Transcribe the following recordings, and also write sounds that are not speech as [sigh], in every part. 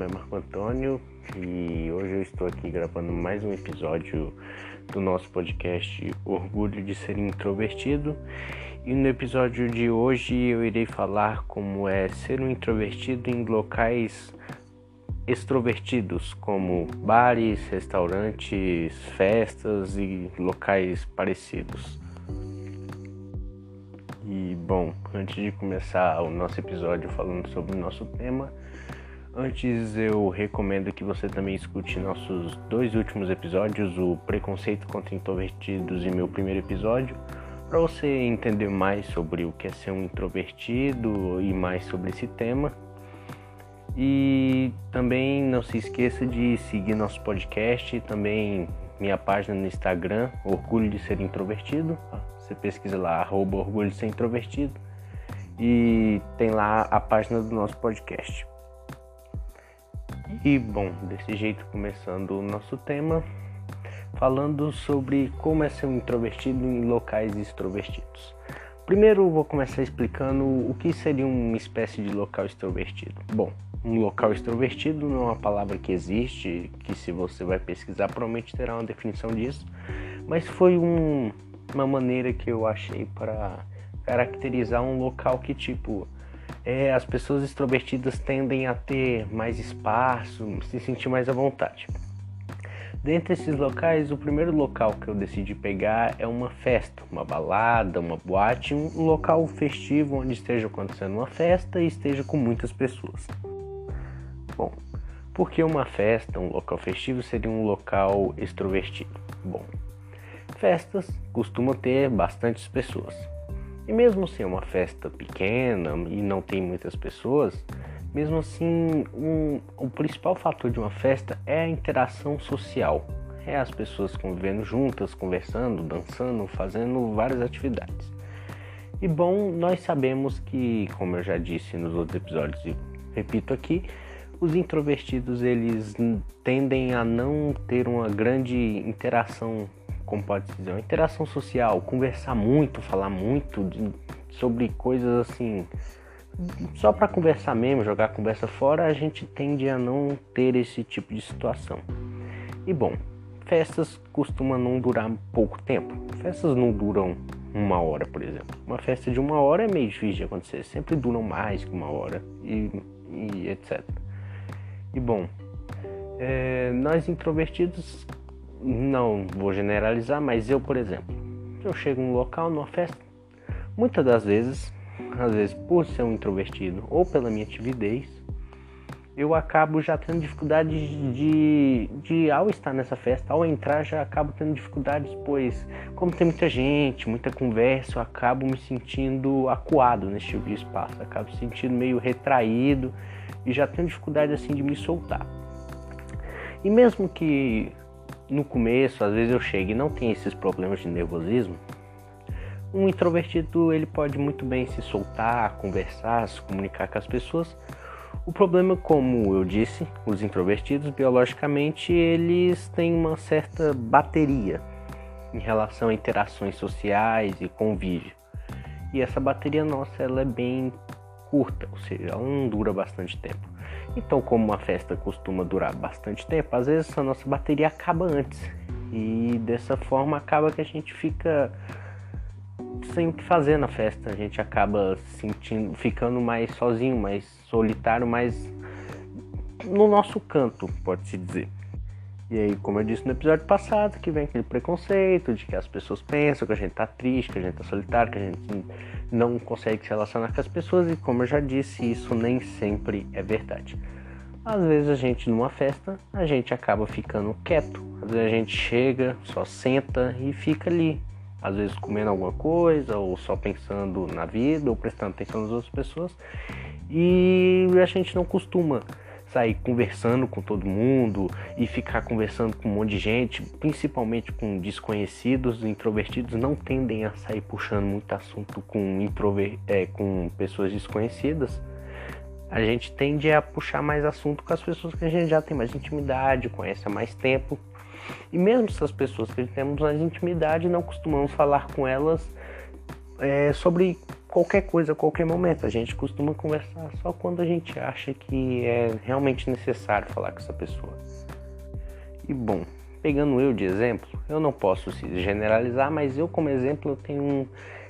nome é Marco Antônio e hoje eu estou aqui gravando mais um episódio do nosso podcast Orgulho de Ser Introvertido. E no episódio de hoje eu irei falar como é ser um introvertido em locais extrovertidos, como bares, restaurantes, festas e locais parecidos. E bom, antes de começar o nosso episódio falando sobre o nosso tema, antes eu recomendo que você também escute nossos dois últimos episódios, o Preconceito contra Introvertidos e meu primeiro episódio, para você entender mais sobre o que é ser um introvertido e mais sobre esse tema. E também não se esqueça de seguir nosso podcast, também minha página no Instagram, Orgulho de Ser Introvertido. Você pesquisa lá, arroba Orgulho de Ser Introvertido. E tem lá a página do nosso podcast. E bom, desse jeito começando o nosso tema, falando sobre como é ser um introvertido em locais extrovertidos. Primeiro vou começar explicando o que seria uma espécie de local extrovertido. Bom, um local extrovertido não é uma palavra que existe, que se você vai pesquisar provavelmente terá uma definição disso, mas foi um, uma maneira que eu achei para caracterizar um local que tipo é, as pessoas extrovertidas tendem a ter mais espaço, se sentir mais à vontade. Dentre esses locais, o primeiro local que eu decidi pegar é uma festa, uma balada, uma boate, um local festivo onde esteja acontecendo uma festa e esteja com muitas pessoas. Bom, por que uma festa, um local festivo seria um local extrovertido? Bom, festas costumam ter bastantes pessoas. E mesmo se é uma festa pequena e não tem muitas pessoas, mesmo assim, um, o principal fator de uma festa é a interação social. É as pessoas convivendo juntas, conversando, dançando, fazendo várias atividades. E bom, nós sabemos que, como eu já disse nos outros episódios e repito aqui, os introvertidos eles tendem a não ter uma grande interação como pode dizer, uma interação social, conversar muito, falar muito de, sobre coisas assim, só para conversar mesmo, jogar a conversa fora, a gente tende a não ter esse tipo de situação. E bom, festas costumam não durar pouco tempo. Festas não duram uma hora, por exemplo. Uma festa de uma hora é meio difícil de acontecer, sempre duram mais que uma hora e, e etc. E bom, é, nós introvertidos não vou generalizar, mas eu, por exemplo, eu chego num local, numa festa, muitas das vezes, às vezes por ser um introvertido ou pela minha timidez, eu acabo já tendo dificuldade de, de, ao estar nessa festa, ao entrar, já acabo tendo dificuldades, pois, como tem muita gente, muita conversa, eu acabo me sentindo acuado nesse tipo de espaço, acabo me sentindo meio retraído e já tenho dificuldade assim de me soltar. E mesmo que no começo, às vezes eu chego e não tenho esses problemas de nervosismo, um introvertido ele pode muito bem se soltar, conversar, se comunicar com as pessoas. O problema, como eu disse, os introvertidos biologicamente eles têm uma certa bateria em relação a interações sociais e convívio. E essa bateria nossa ela é bem curta, ou seja, ela não dura bastante tempo. Então, como uma festa costuma durar bastante tempo, às vezes a nossa bateria acaba antes. E dessa forma acaba que a gente fica sem o que fazer na festa. A gente acaba sentindo, ficando mais sozinho, mais solitário, mais no nosso canto, pode-se dizer. E aí, como eu disse no episódio passado, que vem aquele preconceito de que as pessoas pensam que a gente tá triste, que a gente tá solitário, que a gente não consegue se relacionar com as pessoas, e como eu já disse, isso nem sempre é verdade. Às vezes a gente numa festa, a gente acaba ficando quieto. Às vezes a gente chega, só senta e fica ali. Às vezes comendo alguma coisa, ou só pensando na vida, ou prestando atenção nas outras pessoas. E a gente não costuma sair conversando com todo mundo e ficar conversando com um monte de gente, principalmente com desconhecidos, introvertidos não tendem a sair puxando muito assunto com, é, com pessoas desconhecidas. A gente tende a puxar mais assunto com as pessoas que a gente já tem mais intimidade, conhece há mais tempo. E mesmo essas pessoas que temos mais intimidade, não costumamos falar com elas é, sobre qualquer coisa, a qualquer momento. A gente costuma conversar só quando a gente acha que é realmente necessário falar com essa pessoa. E bom, pegando eu de exemplo, eu não posso se generalizar, mas eu como exemplo eu tenho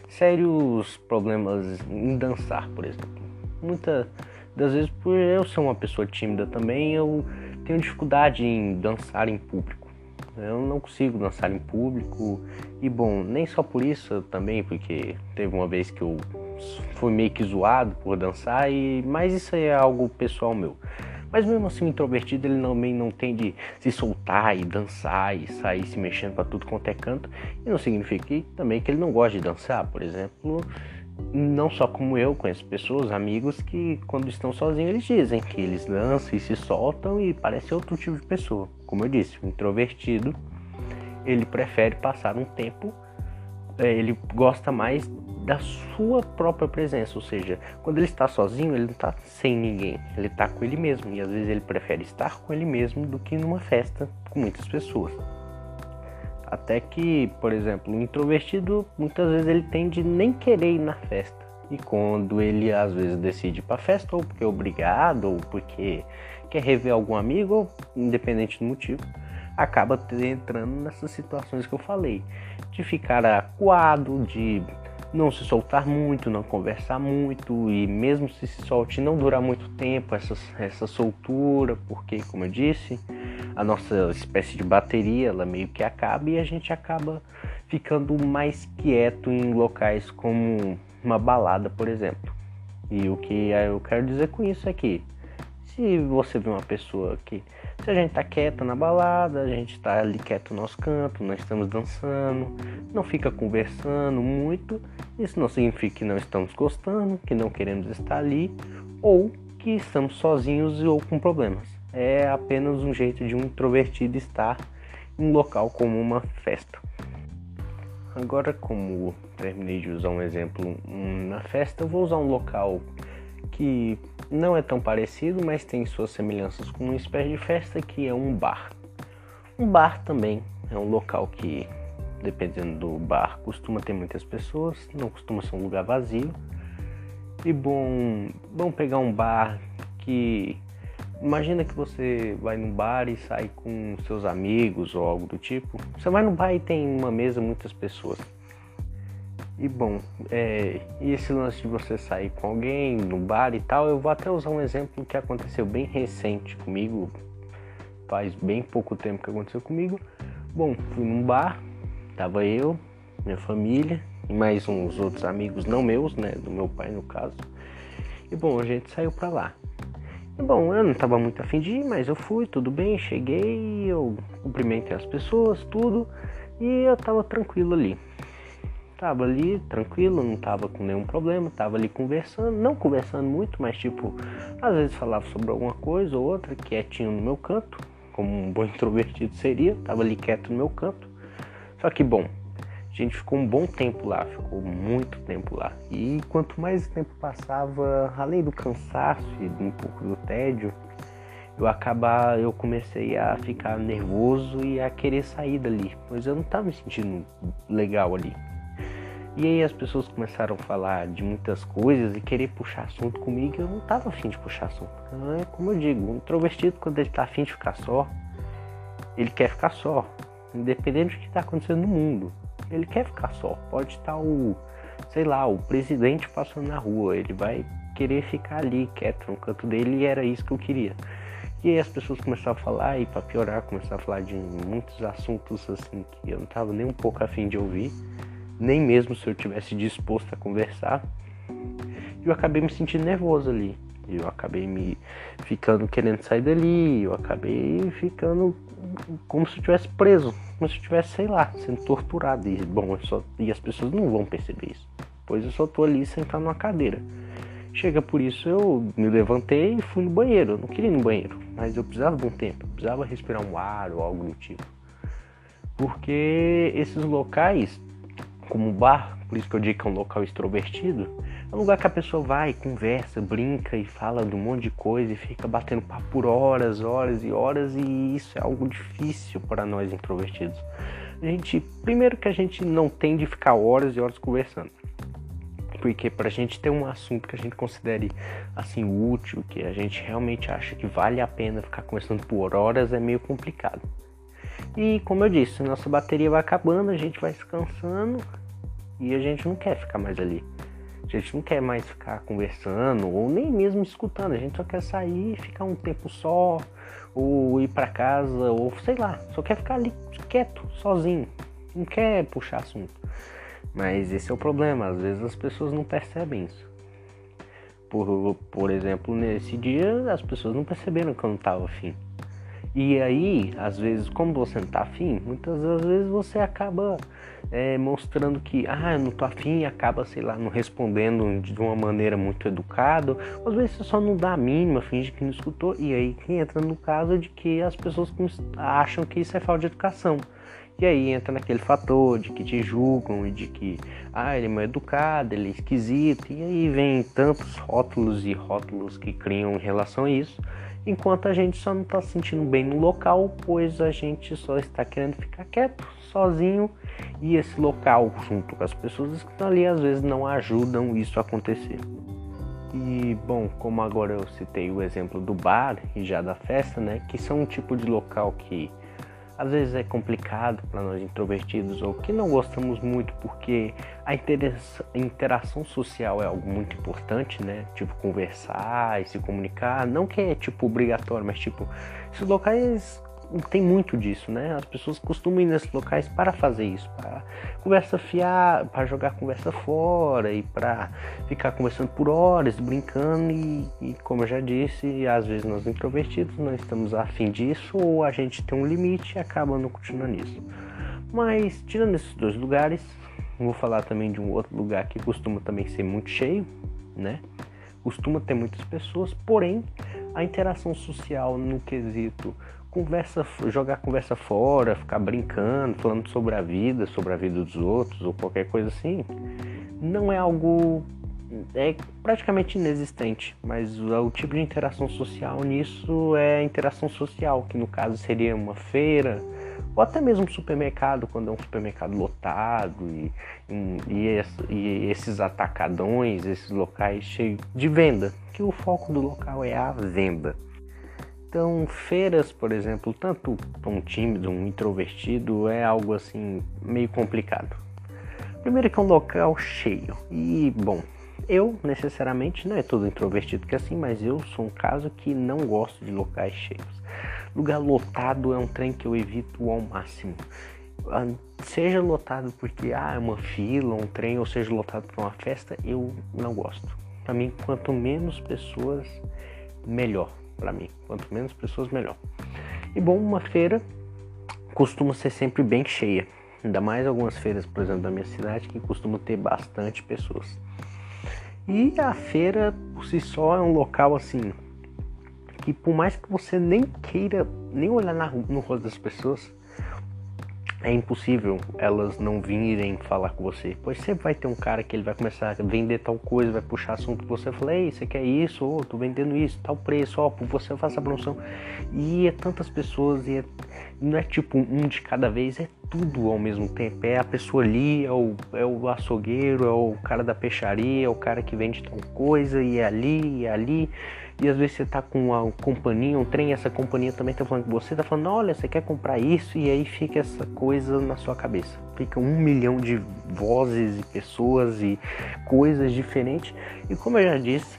sérios problemas em dançar, por exemplo. Muitas das vezes por eu ser uma pessoa tímida também, eu tenho dificuldade em dançar em público. Eu não consigo dançar em público. E bom, nem só por isso também, porque teve uma vez que eu fui meio que zoado por dançar, e mas isso é algo pessoal meu. Mas mesmo assim, o introvertido ele também não tem de se soltar e dançar e sair se mexendo para tudo quanto é canto. E não significa que, também que ele não gosta de dançar. Por exemplo, não só como eu, conheço pessoas, amigos que quando estão sozinhos eles dizem que eles dançam e se soltam e parece outro tipo de pessoa. Como eu disse, o introvertido ele prefere passar um tempo, é, ele gosta mais da sua própria presença, ou seja, quando ele está sozinho, ele não está sem ninguém, ele está com ele mesmo e às vezes ele prefere estar com ele mesmo do que numa festa com muitas pessoas. Até que, por exemplo, o introvertido muitas vezes ele tende nem querer ir na festa. E quando ele às vezes decide ir para festa, ou porque é obrigado, ou porque quer rever algum amigo, independente do motivo, acaba entrando nessas situações que eu falei, de ficar acuado, de não se soltar muito, não conversar muito e mesmo se se solte não durar muito tempo essa, essa soltura, porque como eu disse, a nossa espécie de bateria ela meio que acaba e a gente acaba ficando mais quieto em locais como uma balada, por exemplo. E o que eu quero dizer com isso é que se você vê uma pessoa que, se a gente tá quieto na balada, a gente tá ali quieto no nosso canto, nós estamos dançando, não fica conversando muito, isso não significa que não estamos gostando, que não queremos estar ali, ou que estamos sozinhos ou com problemas. É apenas um jeito de um introvertido estar em um local como uma festa. Agora, como terminei de usar um exemplo na festa, eu vou usar um local que não é tão parecido, mas tem suas semelhanças com uma espécie de festa que é um bar. Um bar também é um local que, dependendo do bar, costuma ter muitas pessoas, não costuma ser um lugar vazio. E bom, vamos pegar um bar que imagina que você vai num bar e sai com seus amigos ou algo do tipo. Você vai no bar e tem uma mesa muitas pessoas. E bom, é, e esse lance de você sair com alguém no bar e tal, eu vou até usar um exemplo que aconteceu bem recente comigo, faz bem pouco tempo que aconteceu comigo. Bom, fui num bar, tava eu, minha família e mais uns outros amigos não meus, né, do meu pai no caso. E bom, a gente saiu pra lá. E bom, eu não tava muito afim de ir, mas eu fui, tudo bem, cheguei, eu cumprimentei as pessoas, tudo, e eu tava tranquilo ali. Tava ali tranquilo, não tava com nenhum problema, tava ali conversando, não conversando muito, mas tipo, às vezes falava sobre alguma coisa ou outra, quietinho no meu canto, como um bom [laughs] introvertido seria, tava ali quieto no meu canto. Só que bom, a gente ficou um bom tempo lá, ficou muito tempo lá. E quanto mais tempo passava, além do cansaço e um pouco do tédio, eu acabar, eu comecei a ficar nervoso e a querer sair dali, pois eu não estava me sentindo legal ali. E aí as pessoas começaram a falar de muitas coisas e querer puxar assunto comigo. Eu não tava afim de puxar assunto. É como eu digo, um introvertido quando ele tá afim de ficar só, ele quer ficar só. Independente do que está acontecendo no mundo. Ele quer ficar só. Pode estar o, sei lá, o presidente passando na rua. Ele vai querer ficar ali quieto no canto dele e era isso que eu queria. E aí as pessoas começaram a falar e para piorar começaram a falar de muitos assuntos assim que eu não tava nem um pouco afim de ouvir nem mesmo se eu tivesse disposto a conversar. Eu acabei me sentindo nervoso ali. Eu acabei me ficando querendo sair dali. Eu acabei ficando como se eu estivesse preso, como se eu estivesse, sei lá, sendo torturado. E bom, só, e as pessoas não vão perceber isso, pois eu só tô ali sentado numa cadeira. Chega por isso eu me levantei e fui no banheiro. Eu não queria ir no banheiro, mas eu precisava de um tempo, precisava respirar um ar ou algo do tipo. Porque esses locais como bar, por isso que eu digo que é um local extrovertido, é um lugar que a pessoa vai, conversa, brinca e fala de um monte de coisa e fica batendo papo por horas, horas e horas e isso é algo difícil para nós introvertidos. A gente, primeiro que a gente não tem de ficar horas e horas conversando. Porque para a gente ter um assunto que a gente considere assim útil, que a gente realmente acha que vale a pena ficar conversando por horas, é meio complicado. E como eu disse, nossa bateria vai acabando, a gente vai se cansando e a gente não quer ficar mais ali. A gente não quer mais ficar conversando ou nem mesmo escutando, a gente só quer sair, ficar um tempo só, ou ir para casa, ou sei lá, só quer ficar ali quieto, sozinho, não quer puxar assunto. Mas esse é o problema, às vezes as pessoas não percebem isso. Por, por exemplo, nesse dia as pessoas não perceberam que eu não estava afim. E aí, às vezes, como você não tá afim, muitas das vezes você acaba é, mostrando que, ah, eu não tô afim e acaba, sei lá, não respondendo de uma maneira muito educada. Às vezes você só não dá a mínima, finge que não escutou. E aí quem entra no caso de que as pessoas acham que isso é falta de educação. E aí entra naquele fator de que te julgam e de que, ah, ele é mal educado, ele é esquisito. E aí vem tantos rótulos e rótulos que criam em relação a isso, enquanto a gente só não está se sentindo bem no local, pois a gente só está querendo ficar quieto, sozinho, e esse local, junto com as pessoas que estão ali, às vezes não ajudam isso a acontecer. E bom, como agora eu citei o exemplo do bar e já da festa, né, que são um tipo de local que às vezes é complicado para nós introvertidos ou que não gostamos muito porque a interação social é algo muito importante, né? Tipo conversar e se comunicar, não que é tipo obrigatório, mas tipo esses locais tem muito disso, né? As pessoas costumam ir nesses locais para fazer isso, para conversa fiar, para jogar conversa fora e para ficar conversando por horas, brincando e, e, como eu já disse, às vezes nós introvertidos não estamos afim disso ou a gente tem um limite e acaba não continuando nisso. Mas tirando esses dois lugares, vou falar também de um outro lugar que costuma também ser muito cheio, né? Costuma ter muitas pessoas, porém a interação social no quesito conversa, jogar conversa fora, ficar brincando, falando sobre a vida, sobre a vida dos outros ou qualquer coisa assim, não é algo é praticamente inexistente, mas o tipo de interação social nisso é interação social, que no caso seria uma feira ou até mesmo supermercado, quando é um supermercado lotado e, e, e esses atacadões, esses locais cheios de venda, que o foco do local é a venda. Então, feiras, por exemplo, tanto para um tímido, um introvertido, é algo assim meio complicado. Primeiro que é um local cheio. E, bom, eu necessariamente não é todo introvertido que é assim, mas eu sou um caso que não gosto de locais cheios. Lugar lotado é um trem que eu evito ao máximo. Ah, seja lotado porque ah, é uma fila, um trem, ou seja lotado para uma festa, eu não gosto. Para mim, quanto menos pessoas, melhor para mim. Quanto menos pessoas, melhor. E bom, uma feira costuma ser sempre bem cheia. Ainda mais algumas feiras, por exemplo, da minha cidade, que costumam ter bastante pessoas. E a feira, por si só, é um local assim que por mais que você nem queira nem olhar na, no rosto das pessoas, é impossível elas não virem falar com você. Pois sempre vai ter um cara que ele vai começar a vender tal coisa, vai puxar assunto com você, fala, ei, você quer isso? Ô, oh, tô vendendo isso, tal preço, ó, oh, por você eu faço a promoção. E é tantas pessoas, e é, não é tipo um de cada vez, é tudo ao mesmo tempo. É a pessoa ali, é o, é o açougueiro, é o cara da peixaria, é o cara que vende tal coisa, e é ali, e é ali. E às vezes você tá com uma companhia, um trem, essa companhia também tá falando com você, tá falando, olha, você quer comprar isso, e aí fica essa coisa na sua cabeça. Fica um milhão de vozes e pessoas e coisas diferentes. E como eu já disse,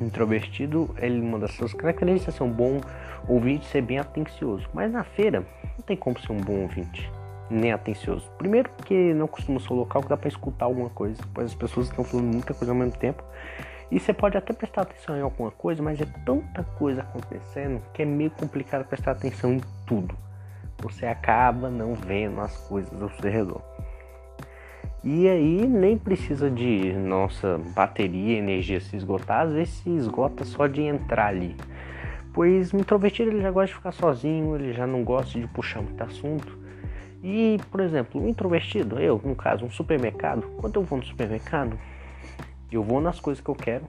introvertido, ele uma das suas características é ser um bom ouvinte, ser bem atencioso. Mas na feira não tem como ser um bom ouvinte, nem atencioso. Primeiro porque não costuma ser um local que dá para escutar alguma coisa, pois as pessoas estão falando muita coisa ao mesmo tempo. E você pode até prestar atenção em alguma coisa, mas é tanta coisa acontecendo que é meio complicado prestar atenção em tudo. Você acaba não vendo as coisas ao seu redor. E aí nem precisa de nossa bateria, energia se esgotar, às vezes se esgota só de entrar ali. Pois o introvertido ele já gosta de ficar sozinho, ele já não gosta de puxar muito assunto. E, por exemplo, o introvertido, eu, no caso, um supermercado, quando eu vou no supermercado, eu vou nas coisas que eu quero,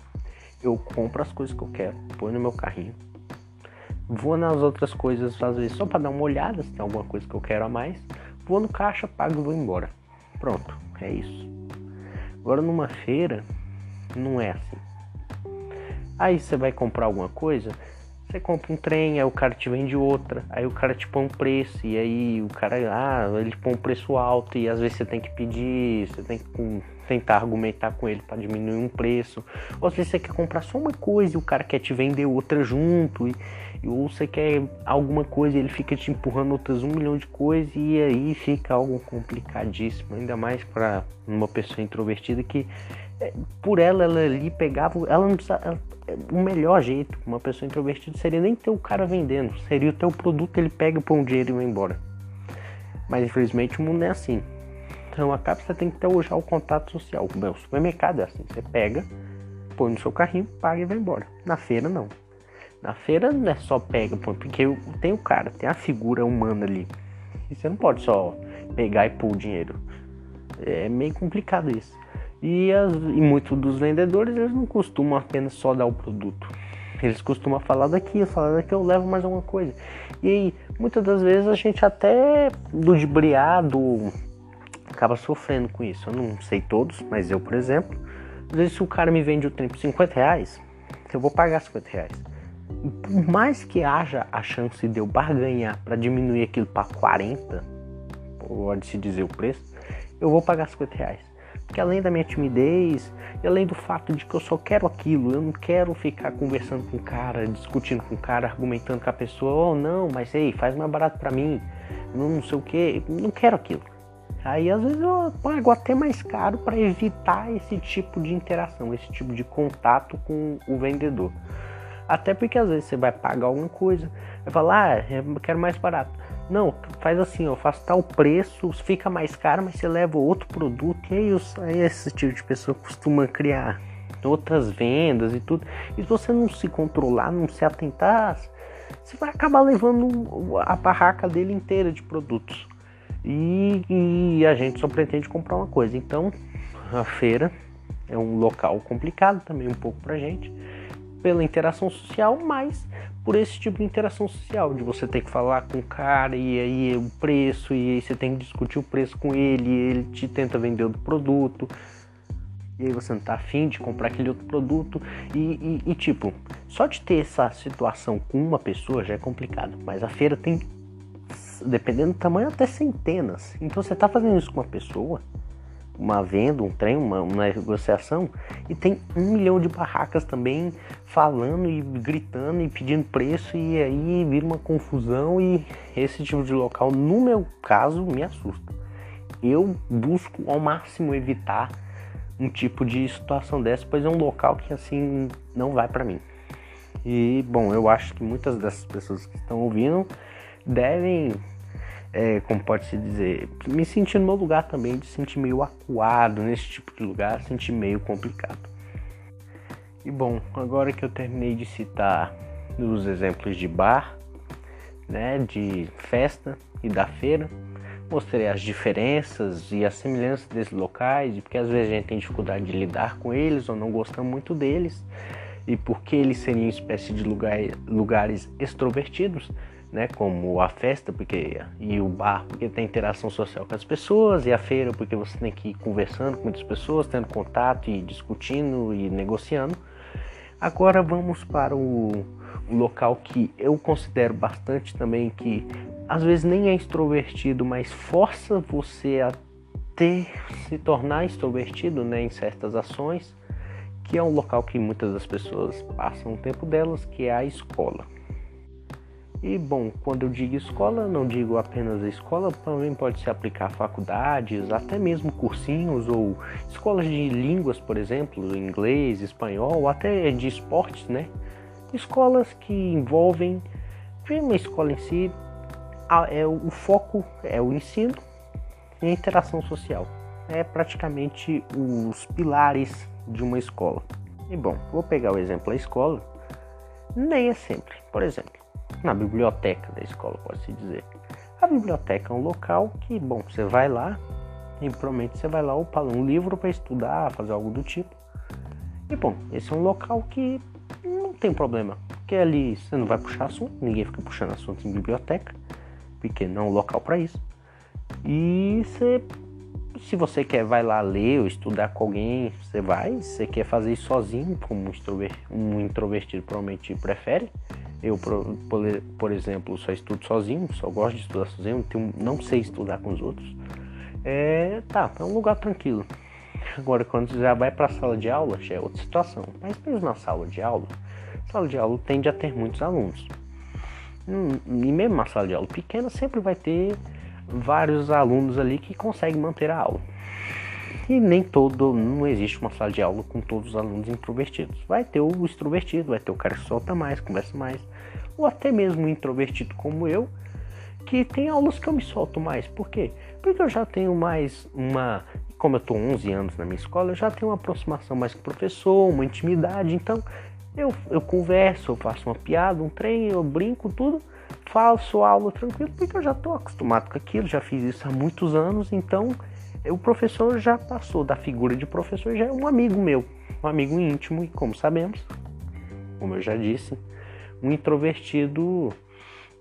eu compro as coisas que eu quero, põe no meu carrinho. Vou nas outras coisas, às vezes só para dar uma olhada se tem alguma coisa que eu quero a mais. Vou no caixa, pago e vou embora. Pronto, é isso. Agora numa feira, Não é assim. Aí você vai comprar alguma coisa, você compra um trem, aí o cara te vende outra, aí o cara te põe um preço, e aí o cara, ah, ele põe um preço alto, e às vezes você tem que pedir, você tem que tentar argumentar com ele para diminuir um preço. Ou às vezes você quer comprar só uma coisa e o cara quer te vender outra junto, e, ou você quer alguma coisa e ele fica te empurrando outras um milhão de coisas, e aí fica algo complicadíssimo, ainda mais para uma pessoa introvertida que é, por ela, ela ali pegava, ela não precisa, ela, o melhor jeito, uma pessoa introvertida seria nem ter o cara vendendo, seria o produto, ele pega, põe um dinheiro e vai embora. Mas infelizmente o mundo é assim. Então acaba você tem que ter já o contato social. O supermercado é assim, você pega, põe no seu carrinho, paga e vai embora. Na feira não. Na feira não é só pega, põe, porque tem o cara, tem a figura humana ali. E você não pode só pegar e pôr o dinheiro. É meio complicado isso. E, as, e muitos dos vendedores eles não costumam apenas só dar o produto. Eles costumam falar daqui, falar daqui eu levo mais alguma coisa. E aí, muitas das vezes a gente até ludibriado acaba sofrendo com isso. Eu não sei todos, mas eu, por exemplo, às vezes se o cara me vende o trem por 50 reais, eu vou pagar 50 reais. por mais que haja a chance de eu barganhar para diminuir aquilo para 40, pode se dizer o preço, eu vou pagar 50 reais. Porque além da minha timidez, e além do fato de que eu só quero aquilo, eu não quero ficar conversando com o cara, discutindo com o cara, argumentando com a pessoa, oh não, mas ei, faz mais barato para mim, não sei o que, não quero aquilo. Aí às vezes eu pago até mais caro para evitar esse tipo de interação, esse tipo de contato com o vendedor. Até porque às vezes você vai pagar alguma coisa, vai falar, ah, eu quero mais barato. Não, faz assim, ó, faz tal preço, fica mais caro, mas você leva outro produto. E aí, os, aí esse tipo de pessoa costuma criar outras vendas e tudo. E se você não se controlar, não se atentar, você vai acabar levando a barraca dele inteira de produtos. E, e a gente só pretende comprar uma coisa. Então, a feira é um local complicado também um pouco pra gente pela interação social, mas por esse tipo de interação social, de você ter que falar com o cara e aí o preço, e aí você tem que discutir o preço com ele, e ele te tenta vender outro produto, e aí você não tá afim de comprar aquele outro produto, e, e, e tipo, só de ter essa situação com uma pessoa já é complicado, mas a feira tem, dependendo do tamanho, até centenas. Então você tá fazendo isso com uma pessoa, uma venda, um trem, uma, uma, negociação, e tem um milhão de barracas também falando e gritando e pedindo preço, e aí vira uma confusão e esse tipo de local, no meu caso, me assusta. Eu busco ao máximo evitar um tipo de situação dessa, pois é um local que assim não vai para mim. E bom, eu acho que muitas dessas pessoas que estão ouvindo devem é, como pode se dizer, me sentir no meu lugar também, de sentir meio acuado nesse tipo de lugar, sentir meio complicado. E bom, agora que eu terminei de citar os exemplos de bar, né, de festa e da feira, mostrei as diferenças e as semelhanças desses locais, porque às vezes a gente tem dificuldade de lidar com eles ou não gosta muito deles, e porque eles seriam espécie de lugar, lugares extrovertidos, né, como a festa porque e o bar porque tem interação social com as pessoas e a feira porque você tem que ir conversando com muitas pessoas, tendo contato e discutindo e negociando. Agora vamos para o, o local que eu considero bastante também que às vezes nem é extrovertido, mas força você a ter se tornar extrovertido, né, em certas ações, que é um local que muitas das pessoas passam o tempo delas, que é a escola. E bom, quando eu digo escola, não digo apenas a escola, também pode se aplicar a faculdades, até mesmo cursinhos ou escolas de línguas, por exemplo, inglês, espanhol, até de esportes, né? Escolas que envolvem, uma escola em si, é o foco é o ensino e a interação social. É praticamente os pilares de uma escola. E bom, vou pegar o exemplo da escola, nem é sempre. Por exemplo, na biblioteca da escola, pode-se dizer. A biblioteca é um local que, bom, você vai lá e provavelmente você vai lá upar um livro para estudar, fazer algo do tipo. E bom, esse é um local que não tem problema, porque ali você não vai puxar assunto, ninguém fica puxando assunto em biblioteca, porque não é um local para isso. E você se você quer vai lá ler ou estudar com alguém, você vai. Se você quer fazer isso sozinho, como um introvertido provavelmente prefere. Eu, por, exemplo, só estudo sozinho, só gosto de estudar sozinho, não sei estudar com os outros. É, tá, é um lugar tranquilo. Agora, quando você já vai para a sala de aula, já é outra situação. Mas mesmo na sala de aula, sala de aula tende a ter muitos alunos. Hum, e mesmo uma sala de aula pequena, sempre vai ter vários alunos ali que conseguem manter a aula. E nem todo, não existe uma sala de aula com todos os alunos introvertidos. Vai ter o extrovertido, vai ter o cara que solta mais, conversa mais, ou até mesmo o introvertido como eu, que tem aulas que eu me solto mais. Por quê? Porque eu já tenho mais uma, como eu estou 11 anos na minha escola, eu já tenho uma aproximação mais com o professor, uma intimidade, então eu, eu converso, eu faço uma piada, um trem, eu brinco, tudo, faço aula tranquilo, porque eu já estou acostumado com aquilo, já fiz isso há muitos anos, então o professor já passou da figura de professor, já é um amigo meu, um amigo íntimo, e como sabemos, como eu já disse, um introvertido,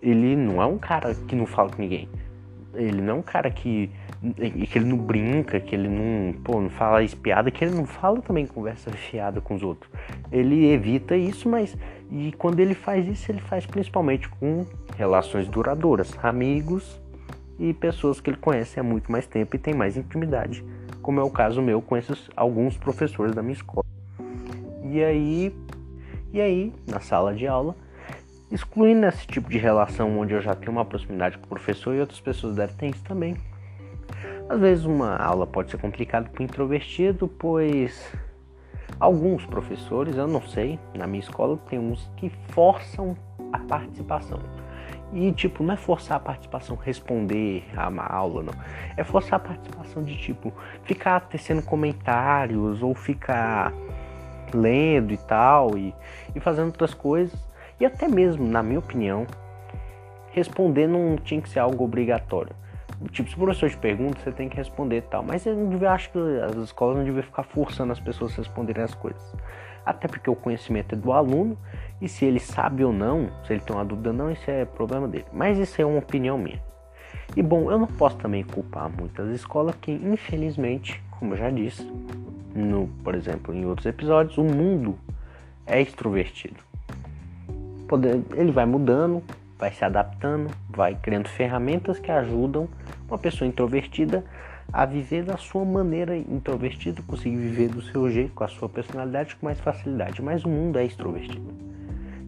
ele não é um cara que não fala com ninguém. Ele não é um cara que, que ele não brinca, que ele não, pô, não fala espiada, que ele não fala também conversa fiada com os outros. Ele evita isso, mas e quando ele faz isso, ele faz principalmente com relações duradouras, amigos e pessoas que ele conhece há muito mais tempo e tem mais intimidade, como é o caso meu com esses alguns professores da minha escola. E aí, e aí, na sala de aula, excluindo esse tipo de relação onde eu já tenho uma proximidade com o professor e outras pessoas devem ter isso também. Às vezes uma aula pode ser complicada para o introvertido, pois alguns professores, eu não sei, na minha escola tem uns que forçam a participação. E, tipo, não é forçar a participação responder a uma aula, não. É forçar a participação de, tipo, ficar tecendo comentários ou ficar lendo e tal e, e fazendo outras coisas. E até mesmo, na minha opinião, responder não tinha que ser algo obrigatório. Tipo, se o professor te pergunta, você tem que responder e tal. Mas eu não devia, acho que as escolas não deviam ficar forçando as pessoas a responderem as coisas. Até porque o conhecimento é do aluno e se ele sabe ou não, se ele tem uma dúvida ou não, isso é problema dele. Mas isso é uma opinião minha. E bom, eu não posso também culpar muitas escolas que, infelizmente, como eu já disse, no, por exemplo, em outros episódios, o mundo é extrovertido. Ele vai mudando, vai se adaptando, vai criando ferramentas que ajudam uma pessoa introvertida a viver da sua maneira introvertida, conseguir viver do seu jeito, com a sua personalidade com mais facilidade. Mas o mundo é extrovertido.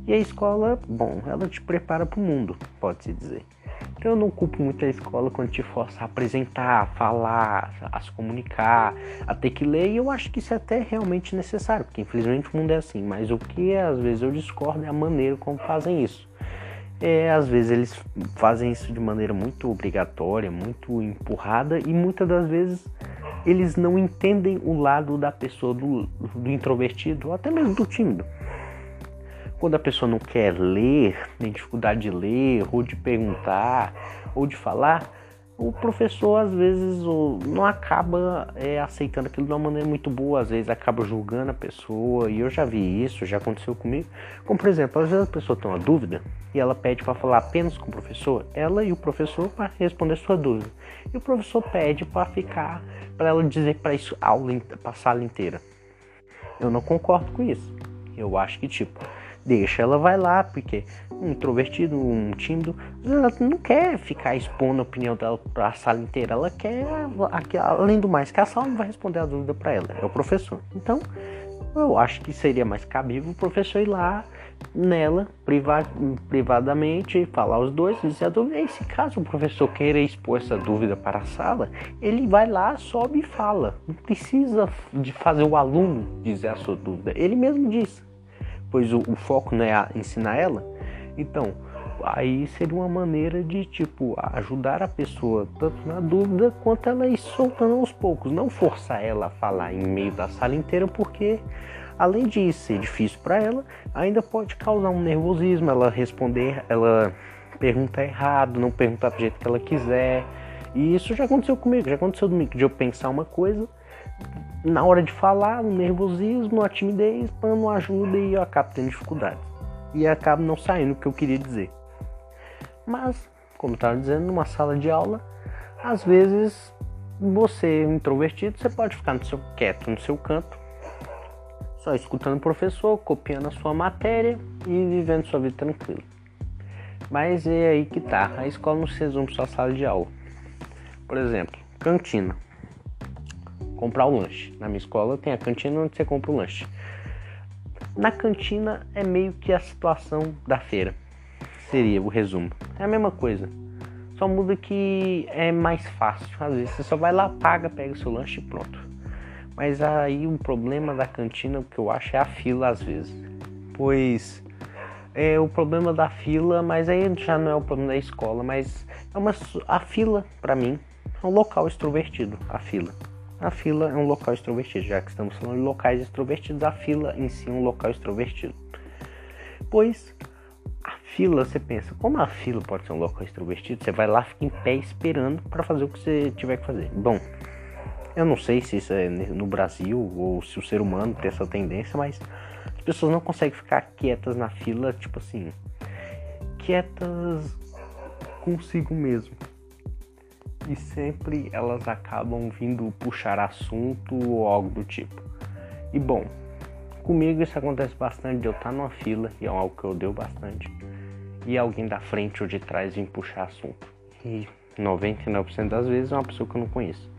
E a escola, bom, ela te prepara para o mundo, pode-se dizer. Então eu não culpo muito a escola quando te força a apresentar, a falar, a se comunicar, a ter que ler, e eu acho que isso é até realmente necessário, porque infelizmente o mundo é assim. Mas o que às vezes eu discordo é a maneira como fazem isso. É, às vezes eles fazem isso de maneira muito obrigatória, muito empurrada, e muitas das vezes eles não entendem o lado da pessoa, do, do introvertido, ou até mesmo do tímido. Quando a pessoa não quer ler, tem dificuldade de ler, ou de perguntar, ou de falar, o professor às vezes não acaba é, aceitando aquilo de uma maneira muito boa, às vezes acaba julgando a pessoa, e eu já vi isso, já aconteceu comigo. Como por exemplo, às vezes a pessoa tem uma dúvida e ela pede para falar apenas com o professor, ela e o professor para responder sua dúvida. E o professor pede para ficar, para ela dizer para isso aula, para a sala inteira. Eu não concordo com isso. Eu acho que tipo, deixa, ela vai lá, porque um introvertido, um tímido, ela não quer ficar expondo a opinião dela para a sala inteira, ela quer, além do mais, que a sala não vai responder a dúvida para ela, é o professor. Então, eu acho que seria mais cabível o professor ir lá nela privadamente falar os dois, dizer a dúvida. E se caso o professor queira expor essa dúvida para a sala, ele vai lá, sobe e fala. Não precisa de fazer o aluno dizer a sua dúvida. Ele mesmo diz pois o, o foco não é ensinar ela. Então, aí seria uma maneira de tipo ajudar a pessoa tanto na dúvida quanto ela ir soltando aos poucos, não forçar ela a falar em meio da sala inteira, porque além de ser difícil para ela, ainda pode causar um nervosismo, ela responder, ela perguntar errado, não perguntar do jeito que ela quiser. E isso já aconteceu comigo, já aconteceu comigo de eu pensar uma coisa na hora de falar, o nervosismo, a timidez, não ajuda e eu acabo tendo dificuldade. E acabo não saindo o que eu queria dizer. Mas, como estava dizendo, numa sala de aula, às vezes você, introvertido, você pode ficar no seu, quieto no seu canto, só escutando o professor, copiando a sua matéria e vivendo sua vida tranquila. Mas é aí que tá, a escola não se resume só a sala de aula. Por exemplo, cantina. Comprar o lanche. Na minha escola tem a cantina onde você compra o lanche. Na cantina é meio que a situação da feira. Seria o resumo. É a mesma coisa. Só muda que é mais fácil. Às vezes você só vai lá, paga, pega o seu lanche e pronto. Mas aí o problema da cantina, o que eu acho, é a fila às vezes. Pois é o problema da fila, mas aí já não é o problema da escola, mas é uma, a fila, para mim, é um local extrovertido, a fila. A fila é um local extrovertido, já que estamos falando de locais extrovertidos, a fila em si é um local extrovertido. Pois fila, você pensa, como a fila pode ser um local extrovertido? Você vai lá, fica em pé esperando para fazer o que você tiver que fazer. Bom, eu não sei se isso é no Brasil ou se o ser humano tem essa tendência, mas as pessoas não conseguem ficar quietas na fila, tipo assim, quietas consigo mesmo. E sempre elas acabam vindo puxar assunto ou algo do tipo. E bom, comigo isso acontece bastante de eu estar numa fila, e é algo que eu odeio bastante e alguém da frente ou de trás vem puxar assunto. E 99% das vezes é uma pessoa que eu não conheço.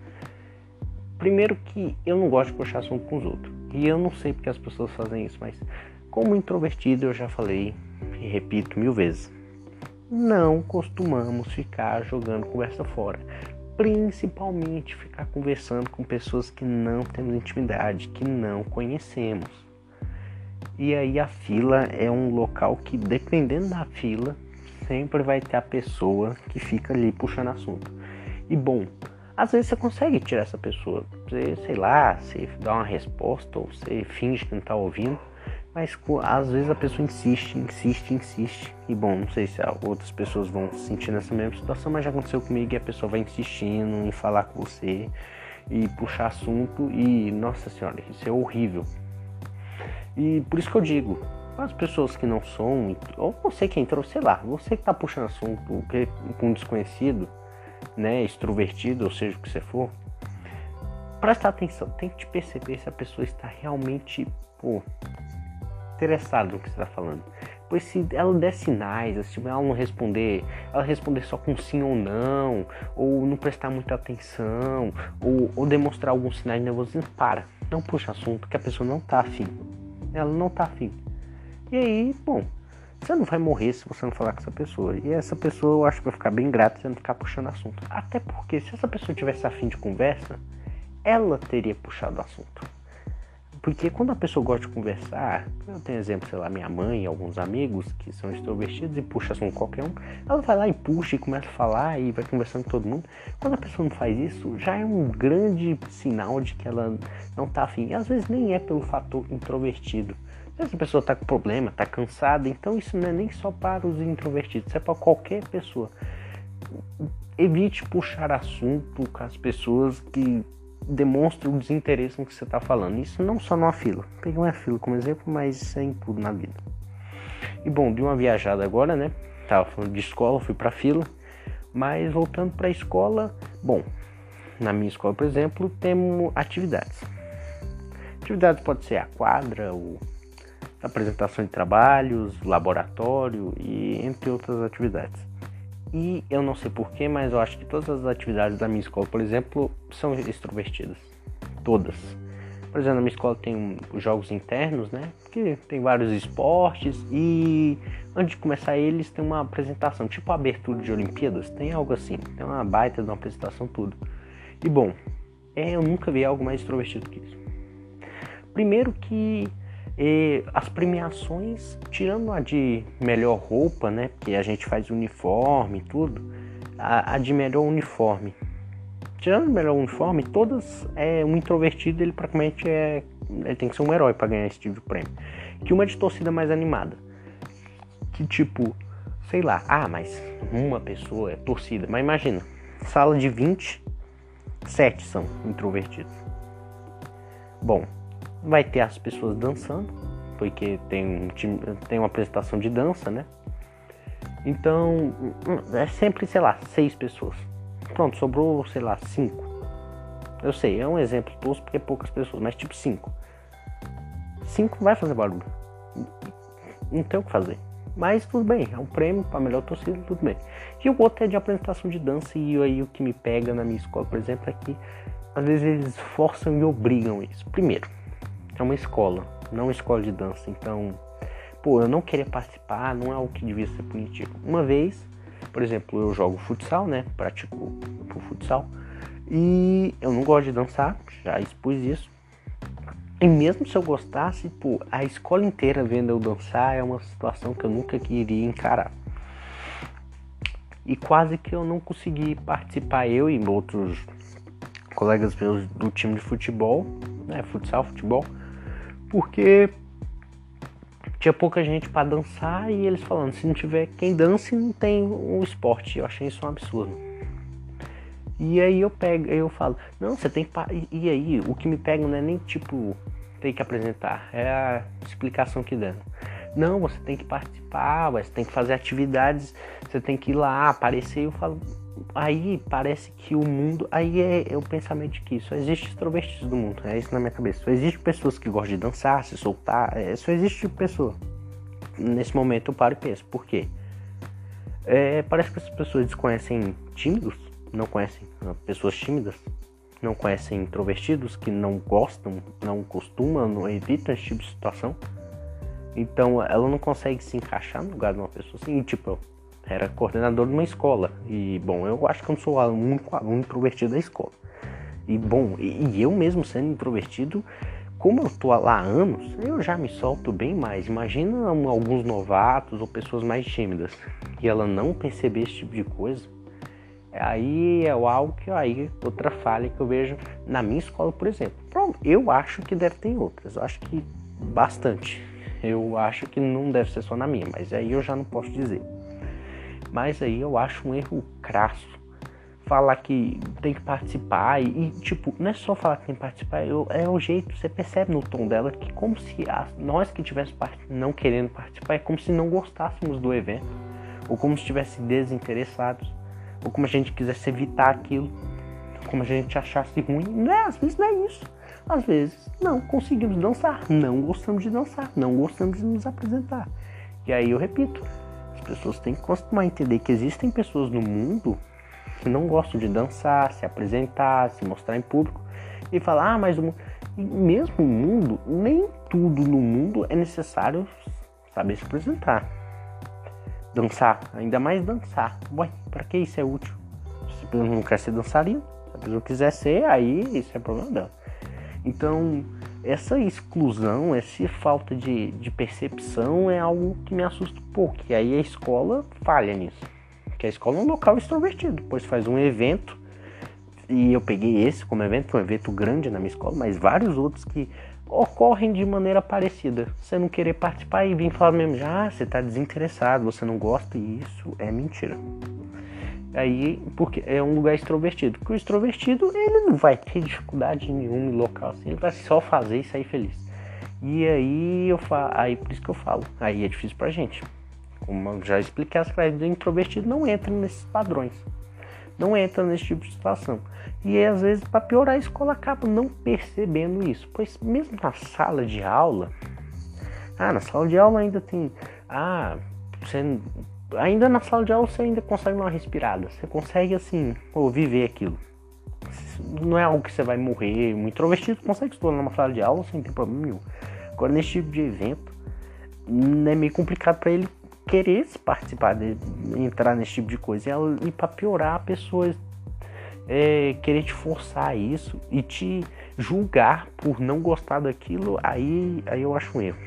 Primeiro que eu não gosto de puxar assunto com os outros. E eu não sei porque as pessoas fazem isso, mas como introvertido eu já falei e repito mil vezes. Não costumamos ficar jogando conversa fora. Principalmente ficar conversando com pessoas que não temos intimidade, que não conhecemos. E aí a fila é um local que, dependendo da fila, sempre vai ter a pessoa que fica ali puxando assunto. E bom, às vezes você consegue tirar essa pessoa. Você, sei lá, você dá uma resposta ou você finge que não está ouvindo. Mas às vezes a pessoa insiste, insiste, insiste. E bom, não sei se outras pessoas vão se sentir nessa mesma situação, mas já aconteceu comigo e a pessoa vai insistindo em falar com você e puxar assunto. E nossa senhora, isso é horrível. E por isso que eu digo, as pessoas que não são, ou você que entrou, sei lá, você que tá puxando assunto com um desconhecido, né, extrovertido, ou seja o que você for, presta atenção, tente perceber se a pessoa está realmente, pô, interessada no que você está falando. Pois se ela der sinais, assim, ela não responder, ela responder só com sim ou não, ou não prestar muita atenção, ou, ou demonstrar alguns sinais de nervosismo, para, não puxa assunto que a pessoa não tá afim ela não tá afim. E aí, bom, você não vai morrer se você não falar com essa pessoa. E essa pessoa eu acho que vai ficar bem grata se não ficar puxando assunto. Até porque se essa pessoa tivesse afim de conversa, ela teria puxado assunto. Porque quando a pessoa gosta de conversar, eu tenho exemplo, sei lá, minha mãe, alguns amigos que são extrovertidos e puxa assunto qualquer um, ela vai lá e puxa e começa a falar e vai conversando com todo mundo. Quando a pessoa não faz isso, já é um grande sinal de que ela não tá afim. E às vezes nem é pelo fator introvertido. Às vezes a pessoa tá com problema, tá cansada, então isso não é nem só para os introvertidos, isso é para qualquer pessoa. Evite puxar assunto com as pessoas que demonstra o desinteresse no que você está falando. Isso não só numa fila. Peguei uma fila como exemplo, mas isso é em tudo na vida. E bom, de uma viajada agora, né? Tava falando de escola, fui para fila, mas voltando para a escola, bom, na minha escola, por exemplo, temos atividades. Atividades pode ser a quadra, o apresentação de trabalhos, laboratório e entre outras atividades. E eu não sei porquê, mas eu acho que todas as atividades da minha escola, por exemplo, são extrovertidas. Todas. Por exemplo, na minha escola tem os jogos internos, né? Que tem vários esportes e antes de começar eles tem uma apresentação, tipo a abertura de Olimpíadas, tem algo assim, tem uma baita de uma apresentação tudo. E bom, é, eu nunca vi algo mais extrovertido que isso. Primeiro que e as premiações, tirando a de melhor roupa, né? Porque a gente faz uniforme e tudo, a, a, de melhor uniforme. Tirando o melhor uniforme, todas é um introvertido, ele praticamente é. Ele tem que ser um herói para ganhar esse tipo de prêmio. Que uma de torcida mais animada. Que tipo, sei lá, ah, mas uma pessoa é torcida. Mas imagina, sala de 20, 7 são introvertidos. Bom, vai ter as pessoas dançando, porque tem, tem uma apresentação de dança, né? Então, é sempre, sei lá, seis pessoas. Pronto, sobrou, sei lá, cinco. Eu sei, é um exemplo tosco porque é poucas pessoas, mas tipo 5. 5 vai fazer barulho. Não tem o que fazer. Mas tudo bem, é um prêmio para melhor torcida, tudo bem. E o outro é de apresentação de dança, e aí o que me pega na minha escola, por exemplo, é que às vezes eles forçam e obrigam isso. Primeiro, é uma escola, não uma escola de dança, então, pô, eu não queria participar, não é o que devia ser punitivo. Uma vez, por exemplo, eu jogo futsal, né? Pratico futsal. E eu não gosto de dançar, já expus isso. E mesmo se eu gostasse, pô, a escola inteira vendo eu dançar é uma situação que eu nunca queria encarar. E quase que eu não consegui participar, eu e outros colegas meus do time de futebol, né, futsal, futebol, porque tinha pouca gente para dançar e eles falando, se não tiver quem dance, não tem o esporte. Eu achei isso um absurdo. E aí eu pego, eu falo, não, você tem que. E aí, o que me pega não é nem tipo tem que apresentar, é a explicação que dão. Não, você tem que participar, você tem que fazer atividades, você tem que ir lá, aparecer. Eu falo, aí parece que o mundo. Aí é, é o pensamento de que só existe extrovertidos do mundo, é isso na minha cabeça. Só existe pessoas que gostam de dançar, se soltar, é, só existe pessoa. Nesse momento eu paro e penso, por quê? É, parece que as pessoas desconhecem tímidos, não conhecem pessoas tímidas, não conhecem introvertidos, que não gostam, não costumam, não evitam esse tipo de situação. Então ela não consegue se encaixar no lugar de uma pessoa assim. Tipo, era coordenador de uma escola. E bom, eu acho que eu não sou o único aluno introvertido da escola. E bom, e, eu mesmo sendo introvertido, como eu tô lá há anos, eu já me solto bem mais. Imagina alguns novatos ou pessoas mais tímidas e ela não perceber esse tipo de coisa. Aí é algo que aí outra falha que eu vejo na minha escola, por exemplo. Eu acho que deve ter outras. Eu acho que bastante. Eu acho que não deve ser só na minha, mas aí eu já não posso dizer. Mas aí eu acho um erro crasso. Falar que tem que participar e, e, tipo, não é só falar que tem que participar, eu, é o jeito, você percebe no tom dela que como se a, nós que estivéssemos não querendo participar, é como se não gostássemos do evento, ou como se estivéssemos desinteressados, ou como a gente quisesse evitar aquilo, como a gente achasse ruim, não é, às vezes não é isso. Às vezes, não conseguimos dançar, não gostamos de dançar, não gostamos de nos apresentar. E aí eu repito, pessoas têm que costumar entender que existem pessoas no mundo que não gostam de dançar, se apresentar, se mostrar em público e falar, ah, mas o mesmo o mundo, nem tudo no mundo é necessário saber se apresentar. Dançar, ainda mais dançar. Ué, pra que isso é útil? Se a pessoa não quer ser dançarina, se a pessoa quiser ser, aí isso é problema dela. Então, essa exclusão, essa falta de, de percepção é algo que me assusta um pouco. E aí a escola falha nisso. Que a escola é um local extrovertido, pois faz um evento. E eu peguei esse como evento, um evento grande na minha escola, mas vários outros que ocorrem de maneira parecida. Você não querer participar e vir falar mesmo, ah, você está desinteressado, você não gosta, e isso é mentira. Aí, porque é um lugar extrovertido. Porque o extrovertido, ele não vai ter dificuldade nenhuma em local assim, ele vai só fazer e sair feliz. E aí eu falo, aí por isso que eu falo, aí é difícil pra gente. Como eu já expliquei, as características do introvertido não entram nesses padrões. Não entra nesse tipo de situação. E às vezes, para piorar, a escola acaba não percebendo isso. Pois mesmo na sala de aula, ah, na sala de aula ainda tem. Ah, você ainda na sala de aula você ainda consegue uma respirada. Você consegue, assim, ou viver aquilo. Não é algo que você vai morrer. Um introvertido consegue estudar numa sala de aula sem ter problema nenhum. Agora, nesse tipo de evento, é meio complicado para ele querer participar, de entrar nesse tipo de coisa. E, e para piorar, a pessoa é, querer te forçar isso e te julgar por não gostar daquilo, aí, aí eu acho um erro.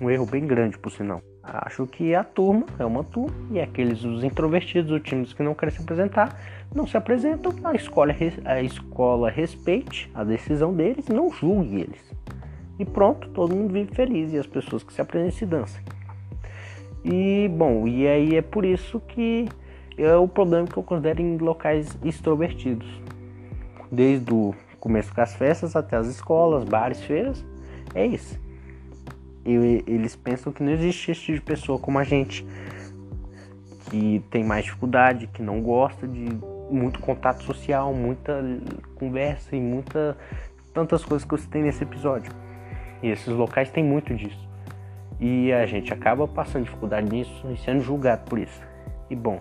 Um erro bem grande, por sinal. Acho que a turma é uma turma e aqueles os introvertidos, os times que não querem se apresentar, não se apresentam. A escola, a escola respeite a decisão deles, não julgue eles. E pronto, todo mundo vive feliz e as pessoas que se apresentam se dançam. E bom, e aí é por isso que é o problema que eu considero em locais extrovertidos. Desde o começo das festas até as escolas, bares, feiras, é isso e eles pensam que não existe esse tipo de pessoa como a gente, que tem mais dificuldade, que não gosta de muito contato social, muita conversa e muita tantas coisas que você tem nesse episódio. E esses locais têm muito disso. E a gente acaba passando dificuldade nisso e sendo julgado por isso. E bom,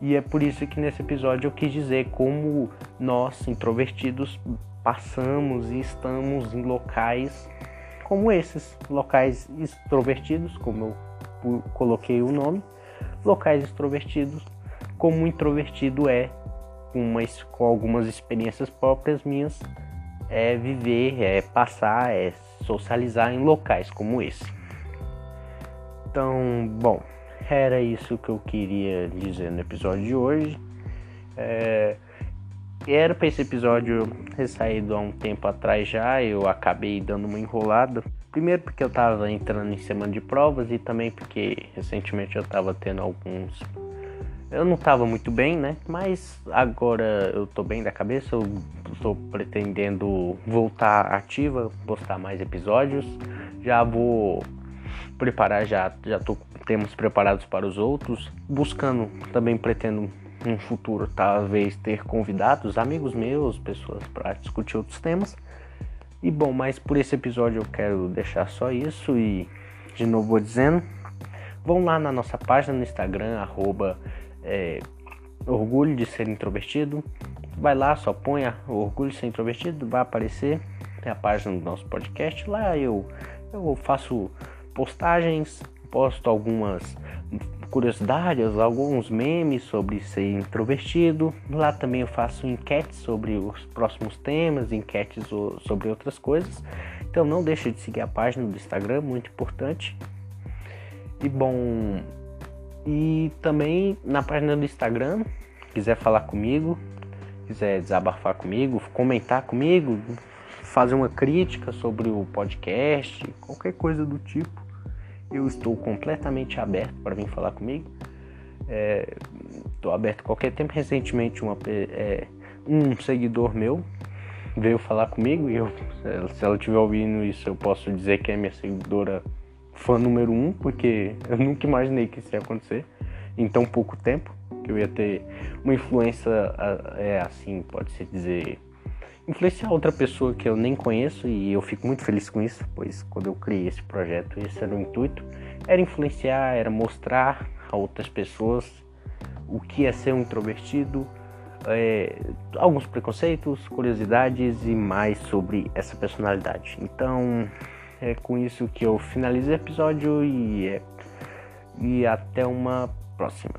e é por isso que nesse episódio eu quis dizer como nós, introvertidos, passamos e estamos em locais como esses, locais extrovertidos, como eu coloquei o nome, locais extrovertidos, como introvertido é, com, uma, com algumas experiências próprias minhas, é viver, é passar, é socializar em locais como esse. Então, bom, era isso que eu queria dizer no episódio de hoje. É, era para esse episódio ter saído há um tempo atrás já, eu acabei dando uma enrolada. Primeiro porque eu estava entrando em semana de provas e também porque recentemente eu estava tendo alguns. Eu não estava muito bem, né? Mas agora eu estou bem da cabeça, eu estou pretendendo voltar ativa, postar mais episódios. Já vou preparar já, já tô temos preparados para os outros, buscando também pretendo um futuro talvez ter convidados, amigos meus, pessoas para discutir outros temas. E bom, mas por esse episódio eu quero deixar só isso e de novo vou dizendo, vão lá na nossa página no Instagram, arroba é, orgulho de ser introvertido. Vai lá, só põe orgulho de ser introvertido, vai aparecer. Tem a página do nosso podcast. Lá eu, eu faço postagens, posto algumas curiosidades, alguns memes sobre ser introvertido. Lá também eu faço enquetes sobre os próximos temas, enquetes sobre outras coisas. Então não deixe de seguir a página do Instagram, muito importante. E bom, e também na página do Instagram, quiser falar comigo, quiser desabafar comigo, comentar comigo, fazer uma crítica sobre o podcast, qualquer coisa do tipo eu estou completamente aberto para vir falar comigo. Estou é, aberto qualquer tempo. Recentemente, uma, é, um seguidor meu veio falar comigo e eu, se ela estiver ouvindo isso, eu posso dizer que é minha seguidora fã número um, porque eu nunca imaginei que isso ia acontecer em tão pouco tempo, que eu ia ter uma influência, é assim, pode-se dizer, influenciar outra pessoa que eu nem conheço e eu fico muito feliz com isso, pois quando eu criei esse projeto, esse era o intuito, era influenciar, era mostrar a outras pessoas o que é ser um introvertido, é, alguns preconceitos, curiosidades e mais sobre essa personalidade. Então é com isso que eu finalizo o episódio e, é, e até uma próxima.